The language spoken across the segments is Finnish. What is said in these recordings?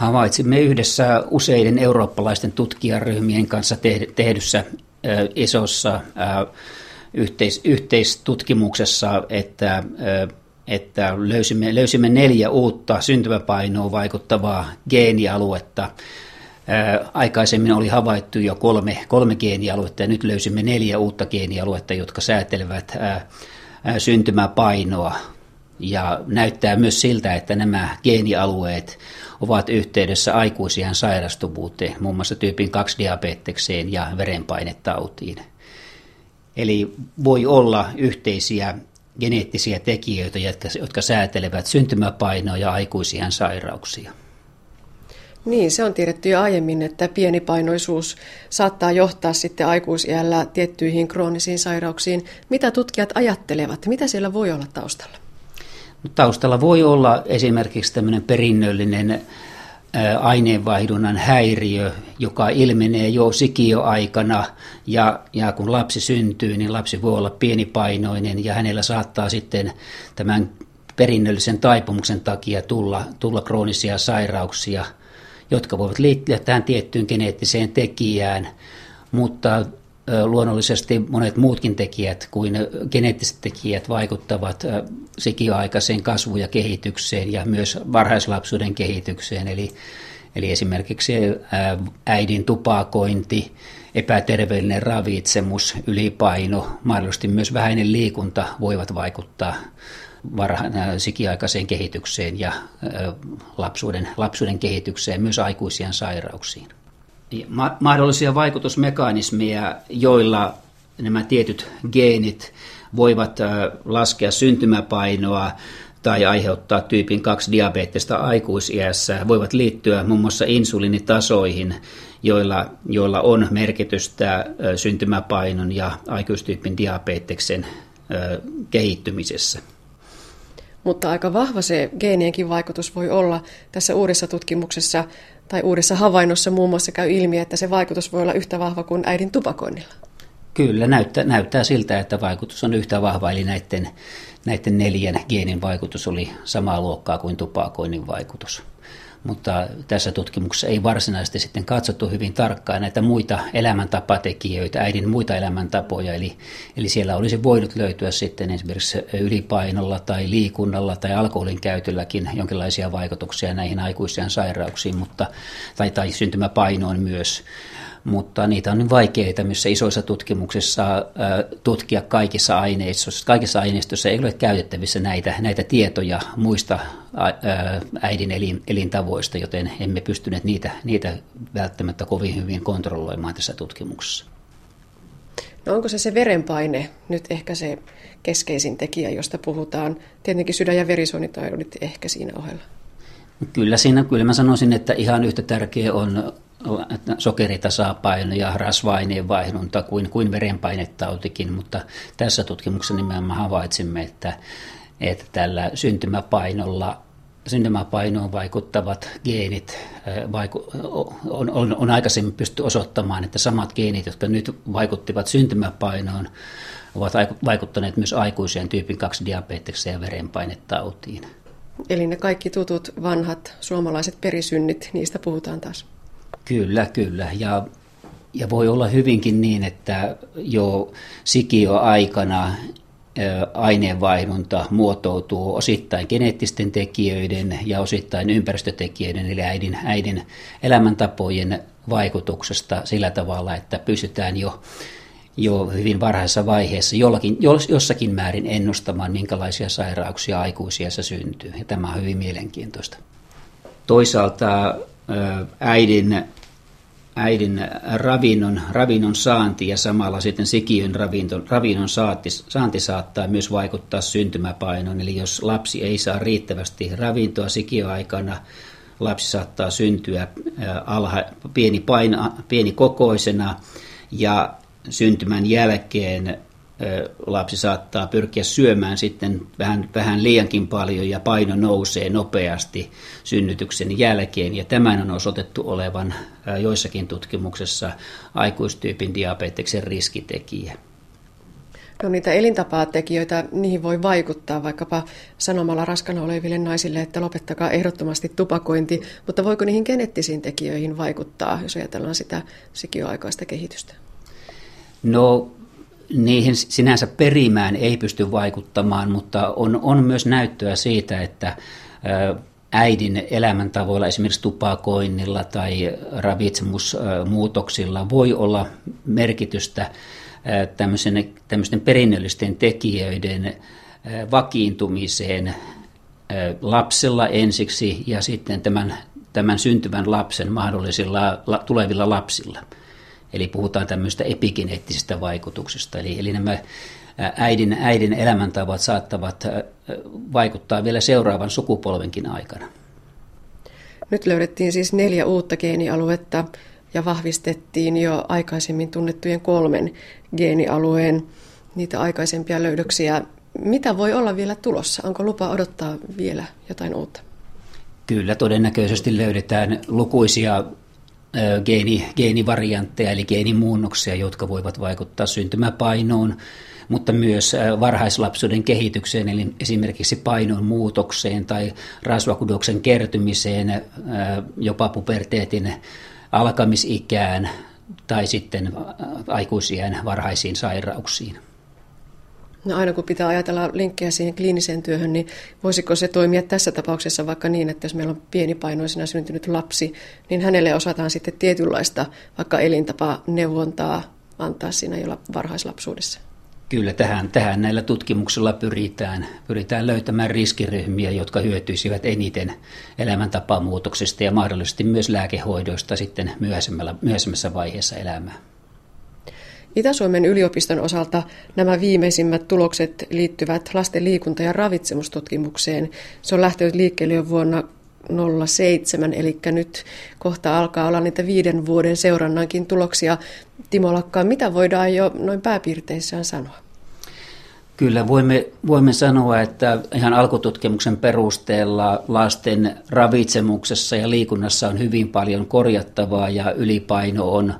Havaitsimme yhdessä useiden eurooppalaisten tutkijaryhmien kanssa tehdyssä isossa yhteis, yhteistutkimuksessa, että, että löysimme, löysimme neljä uutta syntymäpainoa vaikuttavaa geenialuetta. Aikaisemmin oli havaittu jo kolme, kolme geenialuetta ja nyt löysimme neljä uutta geenialuetta, jotka säätelevät syntymäpainoa. Ja näyttää myös siltä, että nämä geenialueet ovat yhteydessä aikuisien sairastuvuuteen, muun muassa tyypin 2 diabetekseen ja verenpainetautiin. Eli voi olla yhteisiä geneettisiä tekijöitä, jotka, jotka säätelevät syntymäpainoa ja aikuisien sairauksia. Niin, se on tiedetty jo aiemmin, että pienipainoisuus saattaa johtaa sitten aikuisiällä tiettyihin kroonisiin sairauksiin. Mitä tutkijat ajattelevat? Mitä siellä voi olla taustalla? Taustalla voi olla esimerkiksi tämmöinen perinnöllinen aineenvaihdunnan häiriö, joka ilmenee jo sikioaikana. Ja, ja kun lapsi syntyy, niin lapsi voi olla pienipainoinen ja hänellä saattaa sitten tämän perinnöllisen taipumuksen takia tulla, tulla kroonisia sairauksia, jotka voivat liittyä tähän tiettyyn geneettiseen tekijään, mutta luonnollisesti monet muutkin tekijät kuin geneettiset tekijät vaikuttavat sikioaikaiseen kasvu- ja kehitykseen ja myös varhaislapsuuden kehitykseen. Eli, eli esimerkiksi äidin tupakointi, epäterveellinen ravitsemus, ylipaino, mahdollisesti myös vähäinen liikunta voivat vaikuttaa varha- sikiaikaiseen kehitykseen ja lapsuuden, lapsuuden kehitykseen, myös aikuisien sairauksiin mahdollisia vaikutusmekanismeja, joilla nämä tietyt geenit voivat laskea syntymäpainoa tai aiheuttaa tyypin 2 diabeettista aikuisiässä, voivat liittyä muun muassa insuliinitasoihin, joilla, joilla on merkitystä syntymäpainon ja aikuistyypin diabeteksen kehittymisessä. Mutta aika vahva se geenienkin vaikutus voi olla. Tässä uudessa tutkimuksessa tai uudessa havainnossa muun muassa käy ilmi, että se vaikutus voi olla yhtä vahva kuin äidin tupakoinnilla. Kyllä, näyttää, näyttää siltä, että vaikutus on yhtä vahva, eli näiden, näiden neljän geenin vaikutus oli samaa luokkaa kuin tupakoinnin vaikutus mutta tässä tutkimuksessa ei varsinaisesti sitten katsottu hyvin tarkkaan näitä muita elämäntapatekijöitä, äidin muita elämäntapoja, eli, eli siellä olisi voinut löytyä sitten esimerkiksi ylipainolla tai liikunnalla tai alkoholin käytölläkin jonkinlaisia vaikutuksia näihin aikuisien sairauksiin, mutta, tai, tai syntymäpainoon myös mutta niitä on niin vaikeita missä isoissa tutkimuksissa tutkia kaikissa aineistossa. Kaikissa aineistossa ei ole käytettävissä näitä, näitä tietoja muista äidin elin, elintavoista, joten emme pystyneet niitä, niitä välttämättä kovin hyvin kontrolloimaan tässä tutkimuksessa. No onko se se verenpaine nyt ehkä se keskeisin tekijä, josta puhutaan? Tietenkin sydän- ja verisuonitaudit ehkä siinä ohella. Kyllä siinä, kyllä mä sanoisin, että ihan yhtä tärkeä on sokeritasapaino ja rasva-aineen vaihdunta kuin, kuin verenpainetautikin, mutta tässä tutkimuksessa nimenomaan havaitsimme, että, että tällä syntymäpainolla syntymäpainoon vaikuttavat geenit vaiku, on, on, on aikaisemmin pysty osoittamaan, että samat geenit, jotka nyt vaikuttivat syntymäpainoon, ovat vaikuttaneet myös aikuiseen tyypin 2 diabetekseen ja verenpainetautiin. Eli ne kaikki tutut vanhat suomalaiset perisynnit, niistä puhutaan taas. Kyllä, kyllä. Ja, ja voi olla hyvinkin niin, että jo sikioaikana aineenvaihdunta muotoutuu osittain geneettisten tekijöiden ja osittain ympäristötekijöiden, eli äidin, äidin elämäntapojen vaikutuksesta sillä tavalla, että pystytään jo, jo hyvin varhaisessa vaiheessa jollakin, jossakin määrin ennustamaan, minkälaisia sairauksia aikuisiassa syntyy. Ja tämä on hyvin mielenkiintoista. Toisaalta äidin, äidin ravinnon, ravinnon saanti ja samalla sitten sikiön ravinton, ravinnon saanti, saanti saattaa myös vaikuttaa syntymäpainoon. Eli jos lapsi ei saa riittävästi ravintoa sikioaikana, lapsi saattaa syntyä alha, pieni, paina, pieni kokoisena ja syntymän jälkeen lapsi saattaa pyrkiä syömään sitten vähän, vähän liiankin paljon ja paino nousee nopeasti synnytyksen jälkeen. Ja tämän on osoitettu olevan joissakin tutkimuksessa aikuistyypin diabeteksen riskitekijä. No niitä elintapatekijöitä, niihin voi vaikuttaa vaikkapa sanomalla raskana oleville naisille, että lopettakaa ehdottomasti tupakointi, mutta voiko niihin geneettisiin tekijöihin vaikuttaa, jos ajatellaan sitä sikioaikaista kehitystä? No niihin sinänsä perimään ei pysty vaikuttamaan, mutta on, on myös näyttöä siitä, että äidin elämäntavoilla, esimerkiksi tupakoinnilla tai ravitsemusmuutoksilla voi olla merkitystä tämmöisen, tämmöisten perinnöllisten tekijöiden vakiintumiseen lapsella ensiksi ja sitten tämän, tämän syntyvän lapsen mahdollisilla tulevilla lapsilla. Eli puhutaan tämmöistä epigeneettisistä vaikutuksista. Eli, eli nämä äidin, äidin elämäntavat saattavat vaikuttaa vielä seuraavan sukupolvenkin aikana. Nyt löydettiin siis neljä uutta geenialuetta ja vahvistettiin jo aikaisemmin tunnettujen kolmen geenialueen niitä aikaisempia löydöksiä. Mitä voi olla vielä tulossa? Onko lupa odottaa vielä jotain uutta? Kyllä, todennäköisesti löydetään lukuisia geeni, geenivariantteja eli geenimuunnoksia, jotka voivat vaikuttaa syntymäpainoon, mutta myös varhaislapsuuden kehitykseen, eli esimerkiksi painon muutokseen tai rasvakudoksen kertymiseen, jopa puberteetin alkamisikään tai sitten aikuisien varhaisiin sairauksiin. No aina kun pitää ajatella linkkejä siihen kliiniseen työhön, niin voisiko se toimia tässä tapauksessa vaikka niin, että jos meillä on pienipainoisena syntynyt lapsi, niin hänelle osataan sitten tietynlaista vaikka elintapa neuvontaa antaa siinä jo varhaislapsuudessa? Kyllä tähän, tähän näillä tutkimuksilla pyritään, pyritään löytämään riskiryhmiä, jotka hyötyisivät eniten elämäntapamuutoksesta ja mahdollisesti myös lääkehoidoista sitten myöhemmässä vaiheessa elämää. Itä-Suomen yliopiston osalta nämä viimeisimmät tulokset liittyvät lasten liikunta- ja ravitsemustutkimukseen. Se on lähtenyt liikkeelle jo vuonna 07, eli nyt kohta alkaa olla niitä viiden vuoden seurannankin tuloksia. Timo Lakkaan, mitä voidaan jo noin pääpiirteissään sanoa? Kyllä voimme, voimme sanoa, että ihan alkututkimuksen perusteella lasten ravitsemuksessa ja liikunnassa on hyvin paljon korjattavaa ja ylipaino on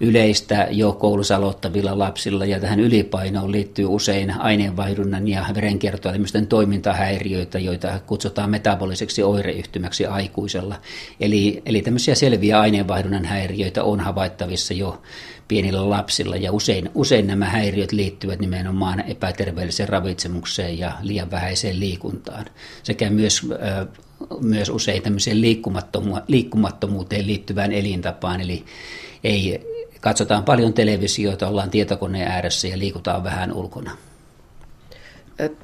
yleistä jo koulussa aloittavilla lapsilla ja tähän ylipainoon liittyy usein aineenvaihdunnan ja verenkiertoelimistön toimintahäiriöitä, joita kutsutaan metaboliseksi oireyhtymäksi aikuisella. Eli, eli tämmöisiä selviä aineenvaihdunnan häiriöitä on havaittavissa jo pienillä lapsilla ja usein, usein nämä häiriöt liittyvät nimenomaan epäterveelliseen ravitsemukseen ja liian vähäiseen liikuntaan sekä myös myös usein tämmöiseen liikkumattomuuteen liittyvään elintapaan, eli ei, katsotaan paljon televisiota, ollaan tietokoneen ääressä ja liikutaan vähän ulkona.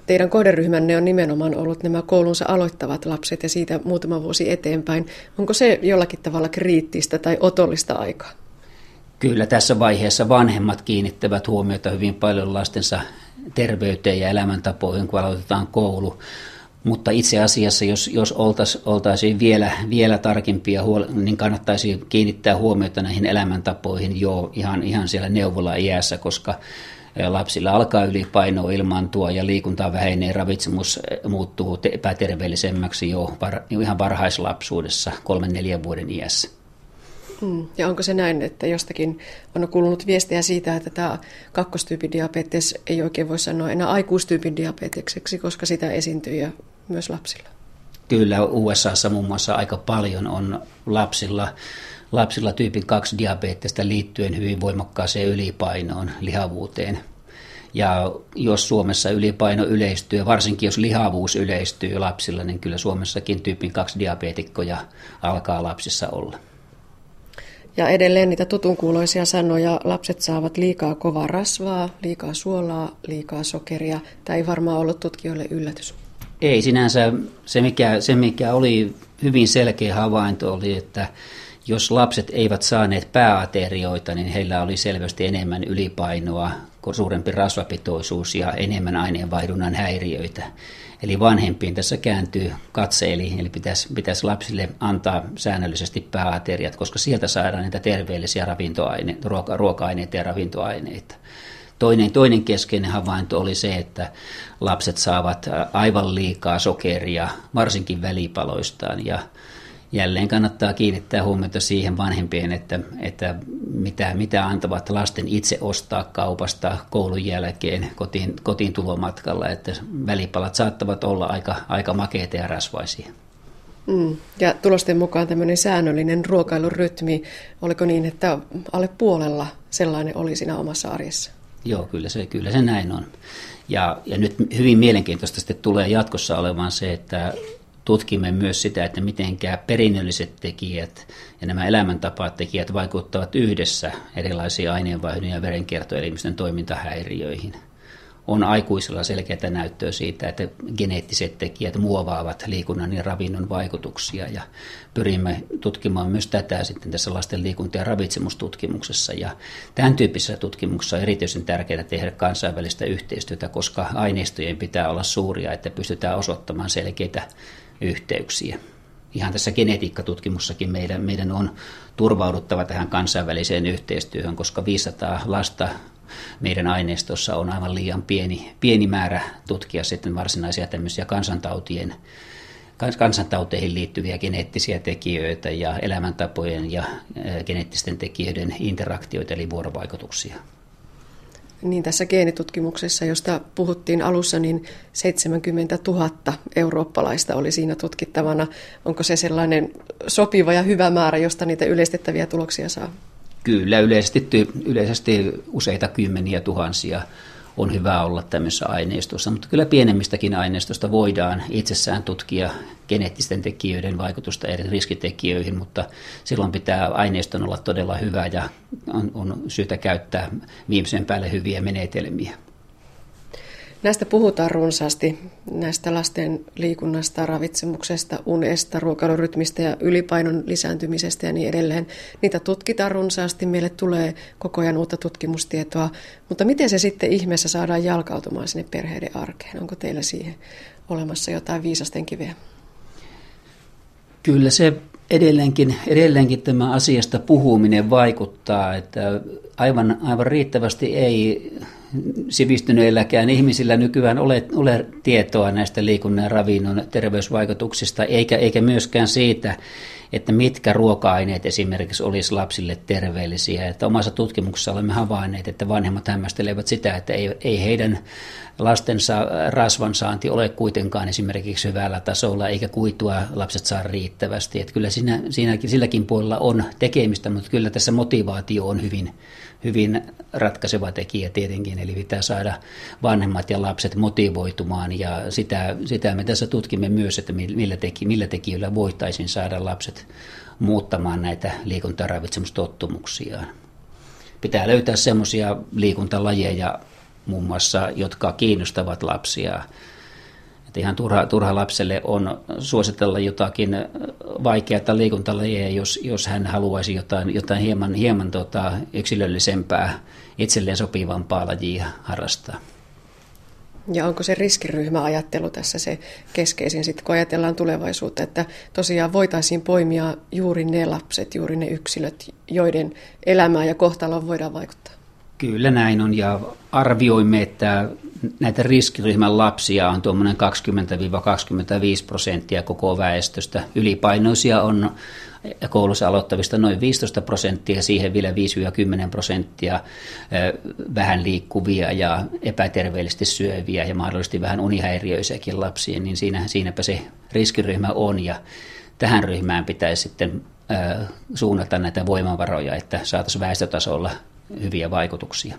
Teidän kohderyhmänne on nimenomaan ollut nämä koulunsa aloittavat lapset ja siitä muutama vuosi eteenpäin. Onko se jollakin tavalla kriittistä tai otollista aikaa? Kyllä tässä vaiheessa vanhemmat kiinnittävät huomiota hyvin paljon lastensa terveyteen ja elämäntapoihin, kun aloitetaan koulu. Mutta itse asiassa, jos, jos oltaisiin oltaisi vielä, vielä tarkempia, niin kannattaisi kiinnittää huomiota näihin elämäntapoihin jo ihan, ihan siellä neuvola-iässä, koska lapsilla alkaa ylipaino ilmaantua ja liikunta vähenee, ravitsemus muuttuu epäterveellisemmäksi jo var, ihan varhaislapsuudessa, kolmen neljän vuoden iässä. Hmm. Ja onko se näin, että jostakin on kuulunut viestejä siitä, että tämä kakkostyypin diabetes ei oikein voi sanoa enää aikuistyypin diabetekseksi, koska sitä esiintyy jo myös lapsilla? Kyllä, USAssa muun muassa aika paljon on lapsilla, lapsilla tyypin 2 diabetesta liittyen hyvin voimakkaaseen ylipainoon, lihavuuteen. Ja jos Suomessa ylipaino yleistyy, varsinkin jos lihavuus yleistyy lapsilla, niin kyllä Suomessakin tyypin 2 diabetikkoja alkaa lapsissa olla. Ja edelleen niitä tutunkuuloisia sanoja, lapset saavat liikaa kovaa rasvaa, liikaa suolaa, liikaa sokeria. Tämä ei varmaan ollut tutkijoille yllätys. Ei sinänsä. Se mikä, se, mikä oli hyvin selkeä havainto, oli, että jos lapset eivät saaneet pääaterioita, niin heillä oli selvästi enemmän ylipainoa, suurempi rasvapitoisuus ja enemmän aineenvaihdunnan häiriöitä. Eli vanhempiin tässä kääntyy katse, eli, eli pitäisi, pitäisi lapsille antaa säännöllisesti pääateriat, koska sieltä saadaan niitä terveellisiä ravintoaineita, ruoka, ruoka-aineita ja ravintoaineita. Toinen, toinen keskeinen havainto oli se, että lapset saavat aivan liikaa sokeria, varsinkin välipaloistaan, ja, jälleen kannattaa kiinnittää huomiota siihen vanhempien, että, että mitä, mitä antavat lasten itse ostaa kaupasta koulun jälkeen kotiin, kotiin tulomatkalla, että välipalat saattavat olla aika, aika makeita ja rasvaisia. Mm. Ja tulosten mukaan tämmöinen säännöllinen ruokailurytmi, oliko niin, että alle puolella sellainen oli siinä omassa arjessa? Joo, kyllä se, kyllä se näin on. Ja, ja nyt hyvin mielenkiintoista sitten tulee jatkossa olemaan se, että tutkimme myös sitä, että miten perinnölliset tekijät ja nämä elämäntapatekijät vaikuttavat yhdessä erilaisiin aineenvaihdon ja verenkiertoelimistön toimintahäiriöihin. On aikuisilla selkeää näyttöä siitä, että geneettiset tekijät muovaavat liikunnan ja ravinnon vaikutuksia ja pyrimme tutkimaan myös tätä sitten tässä lasten liikunta- ja ravitsemustutkimuksessa. Ja tämän tyyppisessä tutkimuksessa on erityisen tärkeää tehdä kansainvälistä yhteistyötä, koska aineistojen pitää olla suuria, että pystytään osoittamaan selkeitä yhteyksiä. Ihan tässä genetiikkatutkimussakin meidän, meidän on turvauduttava tähän kansainväliseen yhteistyöhön, koska 500 lasta meidän aineistossa on aivan liian pieni, pieni määrä tutkia sitten varsinaisia tämmöisiä kansantautien kansantauteihin liittyviä geneettisiä tekijöitä ja elämäntapojen ja geneettisten tekijöiden interaktioita eli vuorovaikutuksia. Niin tässä geenitutkimuksessa, josta puhuttiin alussa, niin 70 000 eurooppalaista oli siinä tutkittavana. Onko se sellainen sopiva ja hyvä määrä, josta niitä yleistettäviä tuloksia saa? Kyllä, yleisesti, yleisesti useita kymmeniä tuhansia on hyvä olla tämmöisessä aineistossa, mutta kyllä pienemmistäkin aineistosta voidaan itsessään tutkia geneettisten tekijöiden vaikutusta eri riskitekijöihin, mutta silloin pitää aineiston olla todella hyvä ja on, on syytä käyttää viimeisen päälle hyviä menetelmiä. Näistä puhutaan runsaasti, näistä lasten liikunnasta, ravitsemuksesta, unesta, ruokailurytmistä ja ylipainon lisääntymisestä ja niin edelleen. Niitä tutkitaan runsaasti, meille tulee koko ajan uutta tutkimustietoa, mutta miten se sitten ihmeessä saadaan jalkautumaan sinne perheiden arkeen? Onko teillä siihen olemassa jotain viisasten kiveä? Kyllä se edelleenkin, edelleenkin tämä asiasta puhuminen vaikuttaa, että aivan, aivan riittävästi ei sivistyneilläkään ihmisillä nykyään ole, ole tietoa näistä liikunnan ja ravinnon terveysvaikutuksista, eikä, eikä myöskään siitä, että mitkä ruoka-aineet esimerkiksi olisi lapsille terveellisiä. Että omassa tutkimuksessa olemme havainneet, että vanhemmat hämmästelevät sitä, että ei, ei heidän lastensa rasvansaanti ole kuitenkaan esimerkiksi hyvällä tasolla, eikä kuitua lapset saa riittävästi. Että kyllä siinä, siinäkin, silläkin puolella on tekemistä, mutta kyllä tässä motivaatio on hyvin, hyvin ratkaiseva tekijä tietenkin, eli pitää saada vanhemmat ja lapset motivoitumaan, ja sitä, sitä me tässä tutkimme myös, että millä, teki, millä tekijöillä voitaisiin saada lapset muuttamaan näitä liikuntaravitsemustottumuksiaan. Pitää löytää semmoisia liikuntalajeja muun muassa, jotka kiinnostavat lapsia, että ihan turha, turha lapselle on suositella jotakin vaikeaa liikuntalajia, jos, jos hän haluaisi jotain, jotain hieman, hieman tota, yksilöllisempää, itselleen sopivampaa lajia harrastaa. Ja onko se riskiryhmäajattelu tässä se keskeisin, sitten kun ajatellaan tulevaisuutta, että tosiaan voitaisiin poimia juuri ne lapset, juuri ne yksilöt, joiden elämään ja kohtaloon voidaan vaikuttaa? Kyllä näin on ja arvioimme, että näitä riskiryhmän lapsia on tuommoinen 20-25 prosenttia koko väestöstä. Ylipainoisia on koulussa aloittavista noin 15 prosenttia, siihen vielä 5-10 prosenttia vähän liikkuvia ja epäterveellisesti syöviä ja mahdollisesti vähän unihäiriöisiäkin lapsia, niin siinä, siinäpä se riskiryhmä on ja tähän ryhmään pitäisi sitten suunnata näitä voimavaroja, että saataisiin väestötasolla hyviä vaikutuksia.